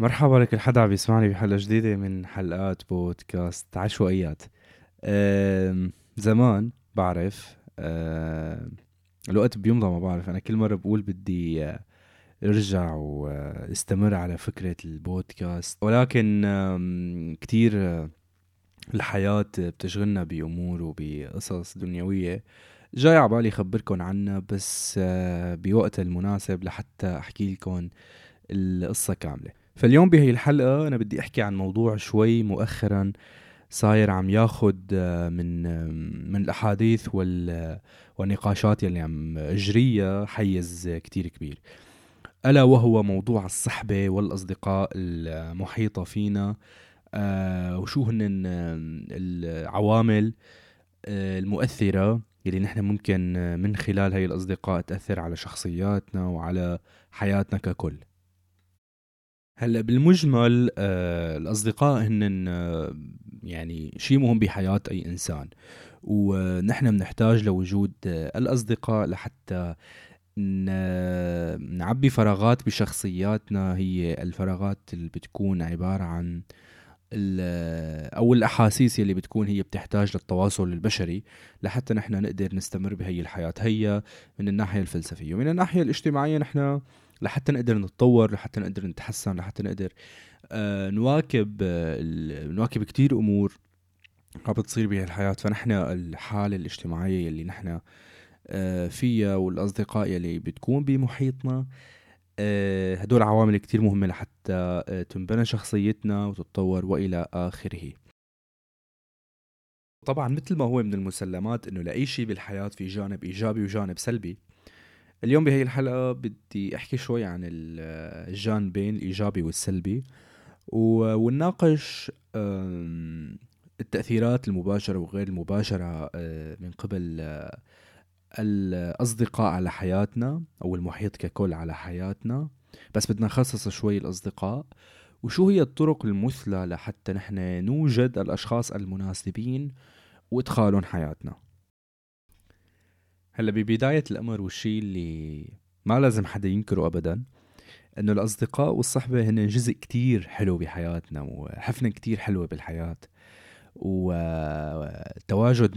مرحبا لكل حدا عم يسمعني بحلقة جديدة من حلقات بودكاست عشوائيات. زمان بعرف الوقت بيمضى ما بعرف أنا كل مرة بقول بدي أه، أرجع واستمر على فكرة البودكاست. ولكن كتير أه، الحياة بتشغلنا بأمور وبقصص دنيوية. جاي عبالي خبركن عنها بس أه، بوقت المناسب لحتى أحكي لكم القصة كاملة. فاليوم بهي الحلقة أنا بدي أحكي عن موضوع شوي مؤخرا صاير عم ياخد آه، من آه، من الأحاديث وال والنقاشات يلي عم أجريها حيز كتير كبير. ألا وهو موضوع الصحبة والأصدقاء المحيطة فينا آه، وشو هن آه، العوامل آه، المؤثرة يلي نحن ممكن آه، من خلال هاي الأصدقاء تأثر على شخصياتنا وعلى حياتنا ككل. هلا بالمجمل آه الأصدقاء هن آه يعني شيء مهم بحياة أي إنسان ونحن بنحتاج لوجود آه الأصدقاء لحتى نعبي فراغات بشخصياتنا. هي الفراغات اللي بتكون عبارة عن أو الأحاسيس اللي بتكون هي بتحتاج للتواصل البشري لحتى نحن نقدر نستمر بهي الحياة. هي من الناحية الفلسفية ومن الناحية الاجتماعية نحن لحتى نقدر نتطور لحتى نقدر نتحسن لحتى نقدر آه نواكب آه نواكب كتير أمور عم بتصير بهالحياة فنحن الحالة الاجتماعية اللي نحن آه فيها والأصدقاء يلي بتكون بمحيطنا هدول عوامل كتير مهمة لحتى تنبنى شخصيتنا وتتطور وإلى آخره. طبعا مثل ما هو من المسلمات إنه لأي شيء بالحياة في جانب إيجابي وجانب سلبي اليوم بهي الحلقة بدي أحكي شوي عن ال- الجانبين الإيجابي والسلبي ونناقش التأثيرات المباشرة وغير المباشرة أه، من قبل أه، الأصدقاء على حياتنا أو المحيط ككل على حياتنا. بس بدنا نخصص شوي الأصدقاء. وشو هي الطرق المثلى لحتى نحن نوجد الأشخاص المناسبين وإدخالهم حياتنا؟ هلا ببداية الأمر والشي اللي ما لازم حدا ينكره أبدا إنه الأصدقاء والصحبة هن جزء كتير حلو بحياتنا وحفنة كتير حلوة بالحياة والتواجد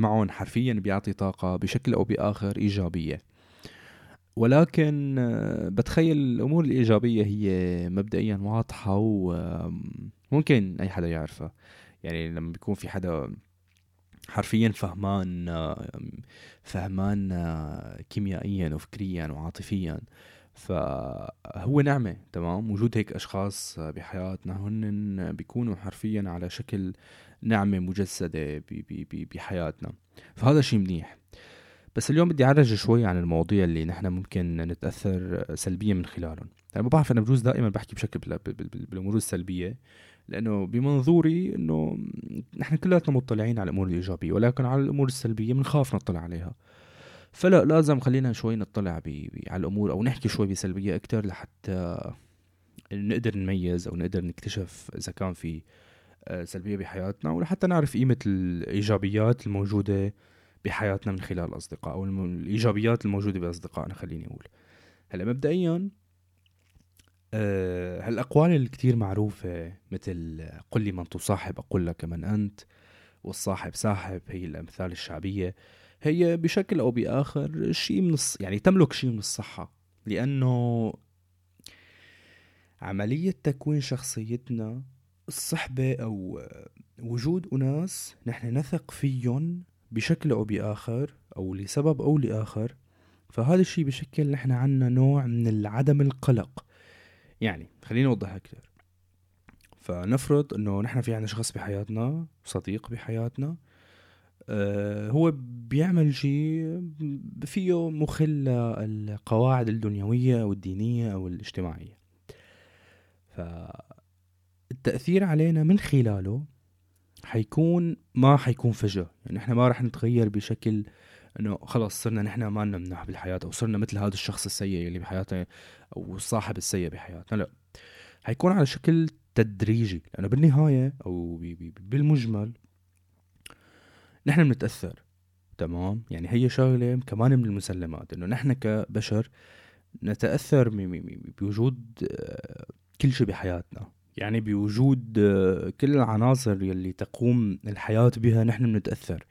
معهم حرفيا بيعطي طاقة بشكل أو بآخر إيجابية. ولكن بتخيل الأمور الإيجابية هي مبدئيا واضحة وممكن أي حدا يعرفها. يعني لما بيكون في حدا حرفيا فهمان فهمان آه، كيميائيا وفكريا وعاطفيا. فهو نعمة تمام؟ وجود هيك أشخاص بحياتنا هن بيكونوا حرفيا على شكل نعمة مجسدة بحياتنا. فهذا شيء منيح. بس اليوم بدي أعرج شوي عن المواضيع اللي نحن ممكن نتأثر سلبيا من خلالهم. أنا ما بعرف أنا بجوز دائما بحكي بشكل بال- بال- بال- بالأمور السلبية. لأنه بمنظوري إنه نحن كلياتنا مطلعين على الأمور الإيجابية ولكن على الأمور السلبية بنخاف نطلع عليها. فلا لازم خلينا شوي نطلع ب... ب... على الأمور أو نحكي شوي بسلبية أكتر لحتى نقدر نميز أو نقدر نكتشف إذا كان في آه، سلبية بحياتنا ولحتى نعرف قيمة الإيجابيات الموجودة بحياتنا من خلال الأصدقاء أو الم... الإيجابيات الموجودة بأصدقائنا خليني أقول. هلأ مبدئيا آه، هالأقوال الكتير معروفة مثل قل لي من تصاحب أقول لك من أنت والصاحب ساحب هي الأمثال الشعبية. هي بشكل أو بآخر شيء من الص... يعني تملك شيء من الصحة لأنه عملية تكوين شخصيتنا الصحبة أو وجود أناس نحن نثق فيهم بشكل أو بآخر أو لسبب أو لآخر فهذا الشيء بشكل نحن عنا نوع من عدم القلق. يعني خليني أوضح أكثر فنفرض إنه نحن في عنا شخص بحياتنا صديق بحياتنا آه هو بيعمل شيء فيه مخل القواعد الدنيوية أو الدينية أو الاجتماعية. فالتأثير علينا من خلاله حيكون ما حيكون فجأة. يعني إحنا ما رح نتغير بشكل إنه خلص صرنا نحن ما لنا مناح بالحياة أو صرنا مثل هذا الشخص السيء اللي بحياتنا أو الصاحب السيء بحياتنا لا حيكون على شكل تدريجي لأنه بالنهاية أو بالمجمل نحن بنتأثر تمام؟ يعني هي شغلة كمان من المسلمات إنه نحن كبشر م- بوجود آه، كل شيء بحياتنا. يعني بوجود آه، كل العناصر يلي تقوم الحياة بها نحن بنتأثر.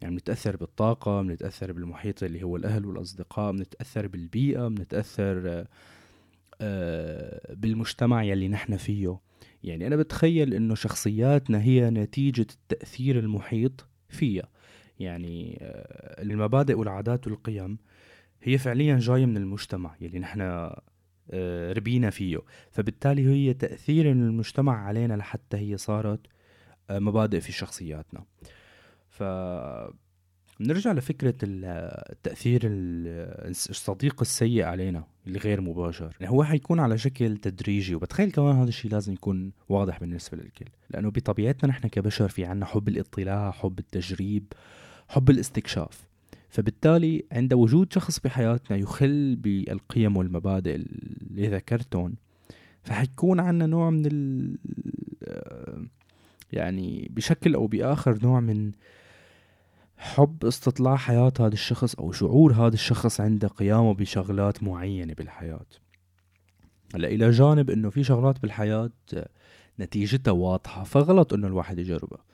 يعني بنتأثر بالطاقة بنتأثر بالمحيط اللي هو الأهل والأصدقاء بنتأثر بالبيئة بنتأثر آه، بالمجتمع يلي نحن فيه. يعني أنا بتخيل إنه شخصياتنا هي نتيجة التأثير المحيط فيها. يعني آه، المبادئ والعادات والقيم هي فعليا جاية من المجتمع يلي نحن آه، ربينا فيه. فبالتالي هي تأثير المجتمع علينا لحتى هي صارت مبادئ في شخصياتنا. ف نرجع لفكرة التأثير الصديق السيء علينا اللي غير مباشر. يعني هو حيكون على شكل تدريجي وبتخيل كمان هذا الشيء لازم يكون واضح بالنسبة للكل. لأنه بطبيعتنا نحن كبشر في عنا حب الاطلاع حب التجريب حب الاستكشاف. فبالتالي عند وجود شخص بحياتنا يخل بالقيم والمبادئ اللي ذكرتهم فحيكون عنا نوع من ال يعني بشكل أو بآخر نوع من حب استطلاع حياة هذا الشخص أو شعور هذا الشخص عند قيامه بشغلات معينة بالحياة. هلأ إلى جانب إنه في شغلات بالحياة نتيجتها واضحة فغلط إنه الواحد يجربها.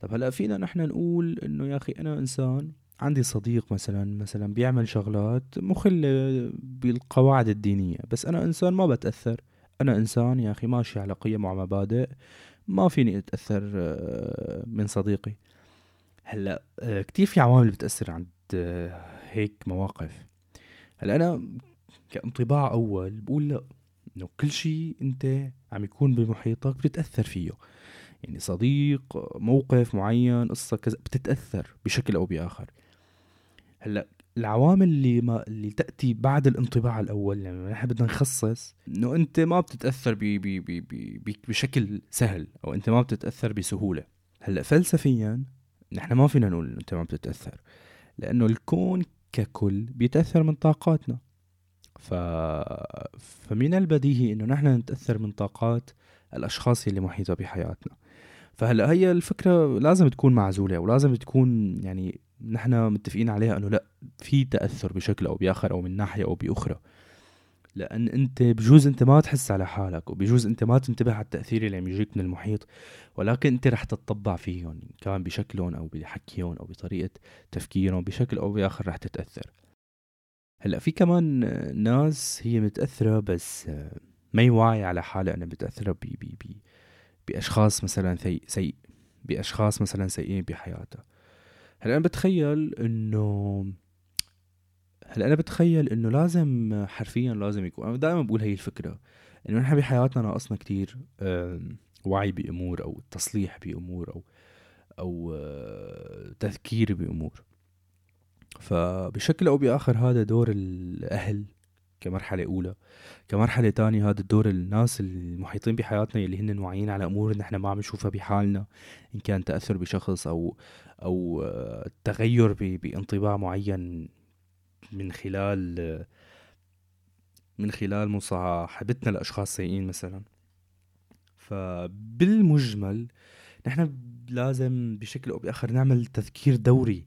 طب هلأ فينا نحن نقول إنه يا أخي أنا إنسان عندي صديق مثلا مثلا بيعمل شغلات مخلة بالقواعد الدينية بس أنا إنسان ما بتأثر. أنا إنسان يا أخي ماشي على قيم ومبادئ ما فيني أتأثر آه، من صديقي. هلأ آه، كتير في عوامل بتأثر عند آه، هيك مواقف. هلأ أنا كانطباع أول بقول لأ إنه كل شيء أنت عم يكون بمحيطك بتتأثر فيه. يعني صديق موقف معين قصة كذا بتتأثر بشكل أو بآخر. هلأ العوامل اللي ما اللي تأتي بعد الانطباع الأول يعني نحن بدنا نخصص إنه أنت ما بتتأثر بي بي بي بي بشكل سهل أو أنت ما بتتأثر بسهولة. هلأ فلسفيا نحن ما فينا نقول أنت ما بتتأثر لأنه الكون ككل بيتأثر من طاقاتنا. ف... فمن البديهي إنه نحن نتأثر من طاقات الأشخاص اللي محيطة بحياتنا. فهلأ هي الفكرة لازم تكون معزولة ولازم تكون يعني نحن متفقين عليها إنه لا في تأثر بشكل أو بآخر أو من ناحية أو بأخرى. لأن أنت بجوز أنت ما تحس على حالك وبجوز أنت ما تنتبه على التأثير اللي عم يجيك من المحيط ولكن أنت رح تتطبع فيهم كان بشكلهم أو بحكيهم أو بطريقة تفكيرهم بشكل أو بآخر رح تتأثر. هلأ في كمان ناس هي متأثرة بس ما يوعي على حالها إنها متاثره بي بي بي بأشخاص مثلا سيء بأشخاص مثلا سيئين بحياتها. هلا أنا بتخيل إنه هلا أنا بتخيل إنه لازم حرفيا لازم يكون أنا دائما بقول هي الفكرة إنه نحن بحياتنا ناقصنا كتير وعي بأمور أو تصليح بأمور أو أو آه، تذكير بأمور. فبشكل أو بآخر هذا دور الأهل كمرحلة أولى. كمرحلة تانية هذا الدور الناس المحيطين بحياتنا اللي هن واعيين على أمور نحن ما عم نشوفها بحالنا إن كان تأثر بشخص أو أو آه، تغير بانطباع معين من خلال من خلال مصاحبتنا لأشخاص سيئين مثلا. فبالمجمل نحن لازم بشكل أو بآخر نعمل تذكير دوري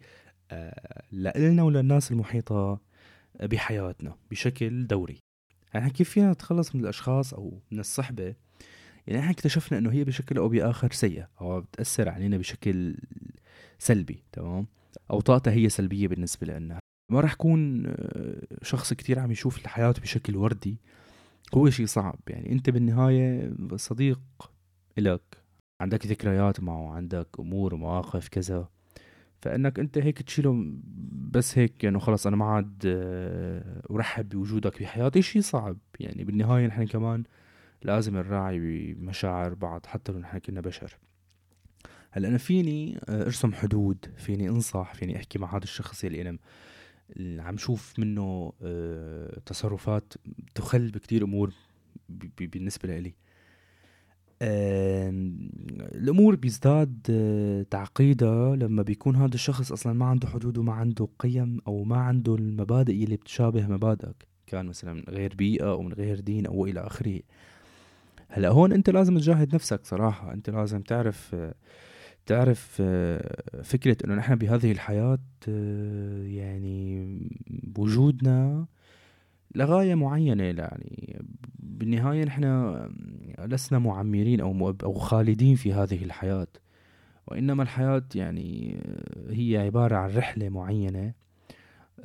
آه، لنا وللناس المحيطة بحياتنا بشكل دوري. يعني كيف فينا نتخلص من الأشخاص أو من الصحبة؟ يعني إحنا اكتشفنا إنه هي بشكل أو بآخر سيئة أو بتأثر علينا بشكل سلبي تمام؟ أو طاقتها هي سلبية بالنسبة لنا. ما راح يكون آه، شخص كتير عم يشوف الحياة بشكل وردي هو شيء صعب. يعني أنت بالنهاية صديق إلك عندك ذكريات معه عندك أمور ومواقف كذا. فإنك أنت هيك تشيله بس هيك يعني خلص أنا ما عاد آه، أرحب بوجودك بحياتي شيء صعب يعني بالنهاية نحن كمان لازم نراعي بمشاعر بعض حتى لو نحن كنا بشر. هلأ أنا فيني آه، أرسم حدود فيني أنصح فيني أحكي مع هذا الشخص اللي أنا عم شوف منه آه، تصرفات تخل بكتير أمور بالنسبة لي الأمور بيزداد آه، تعقيدها لما بيكون هذا الشخص أصلا ما عنده حدود وما عنده قيم أو ما عنده المبادئ اللي بتشابه مبادئك كان مثلا من غير بيئة أو من غير دين أو إلى آخره. هلأ هون أنت لازم تجاهد نفسك صراحة. أنت لازم تعرف آه، تعرف آه، فكرة إنه نحن بهذه الحياة يعني بوجودنا لغاية معينة يعني. بالنهاية نحن لسنا معمرين أو أو خالدين في هذه الحياة. وإنما الحياة يعني هي عبارة عن رحلة معينة.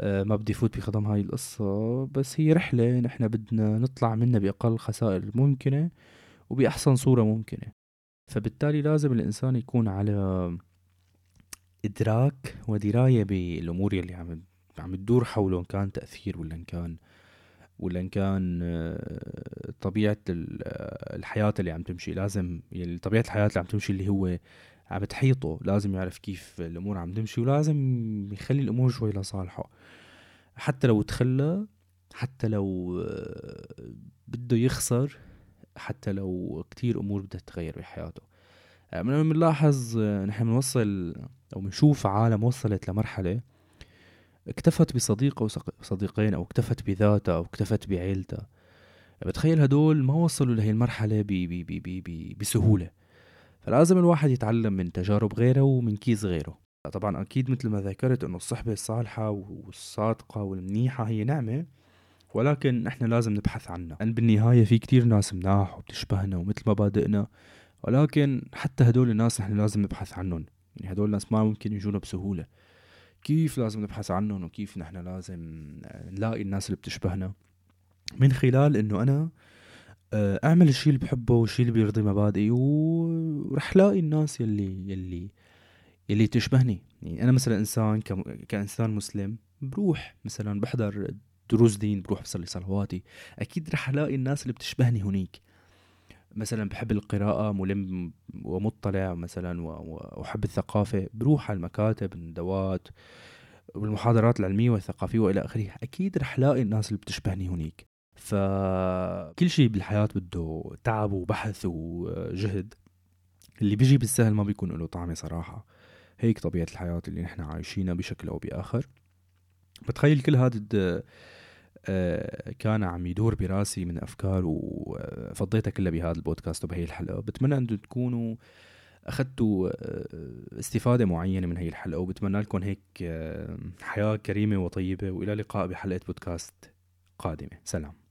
آه، ما بدي فوت بخضم هاي القصة بس هي رحلة نحن بدنا نطلع منها بأقل خسائر ممكنة وبأحسن صورة ممكنة. فبالتالي لازم الإنسان يكون على إدراك ودراية بالأمور اللي عم عم تدور حوله إن كان تأثير ولا إن كان. ولا إن كان آه، طبيعة الحياة اللي عم تمشي. لازم يعني طبيعة الحياة اللي عم تمشي اللي هو عم تحيطه. لازم يعرف كيف الأمور عم تمشي ولازم يخلي الأمور شوي لصالحه. حتى لو تخلى حتى لو آه، بده يخسر حتى لو كتير أمور بدها تتغير بحياته. آه، من بنلاحظ آه، نحن بنوصل أو بنشوف عالم وصلت لمرحلة اكتفت بصديق أو صديقين أو اكتفت بذاتها أو اكتفت بعيلتها. بتخيل هدول ما وصلوا لهي المرحلة بي بي بي بي بي بسهولة. فلازم الواحد يتعلم من تجارب غيره ومن كيس غيره. طبعا أكيد مثل ما ذكرت أنه الصحبة الصالحة والصادقة والمنيحة هي نعمة ولكن نحن لازم نبحث عنها. لأن بالنهاية في كتير ناس مناح وبتشبهنا ومثل مبادئنا ولكن حتى هدول الناس نحن لازم نبحث عنهم. يعني هدول الناس ما ممكن يجونا بسهولة. كيف لازم نبحث عنهم وكيف نحن لازم نلاقي الناس اللي بتشبهنا. من خلال إنه أنا آه، أعمل الشيء اللي بحبه والشيء اللي بيرضي مبادئي ورح لاقي الناس يلي يلي يلي تشبهني. يعني أنا مثلا إنسان كإنسان مسلم بروح مثلا بحضر دروس دين بروح بصلي صلواتي أكيد رح الاقي الناس اللي بتشبهني هنيك. مثلا بحب القراءة ملم ومطلع مثلا وأحب الثقافة. بروح على المكاتب الندوات والمحاضرات العلمية والثقافية وإلى آخره. أكيد رح لاقي الناس اللي بتشبهني هنيك فكل شيء بالحياة بده تعب وبحث وجهد. اللي بيجي بالسهل ما بيكون له طعمة صراحة. هيك طبيعة الحياة اللي نحن عايشينها بشكل أو بآخر. بتخيل كل هذا كان عم يدور براسي من أفكار وفضيتها كلها بهذا البودكاست وبهي الحلقة. بتمنى أن تكونوا أخذتوا آه، استفادة معينة من هي الحلقة وبتمنى لكم هيك آه، حياة كريمة وطيبة وإلى اللقاء بحلقة بودكاست قادمة. سلام.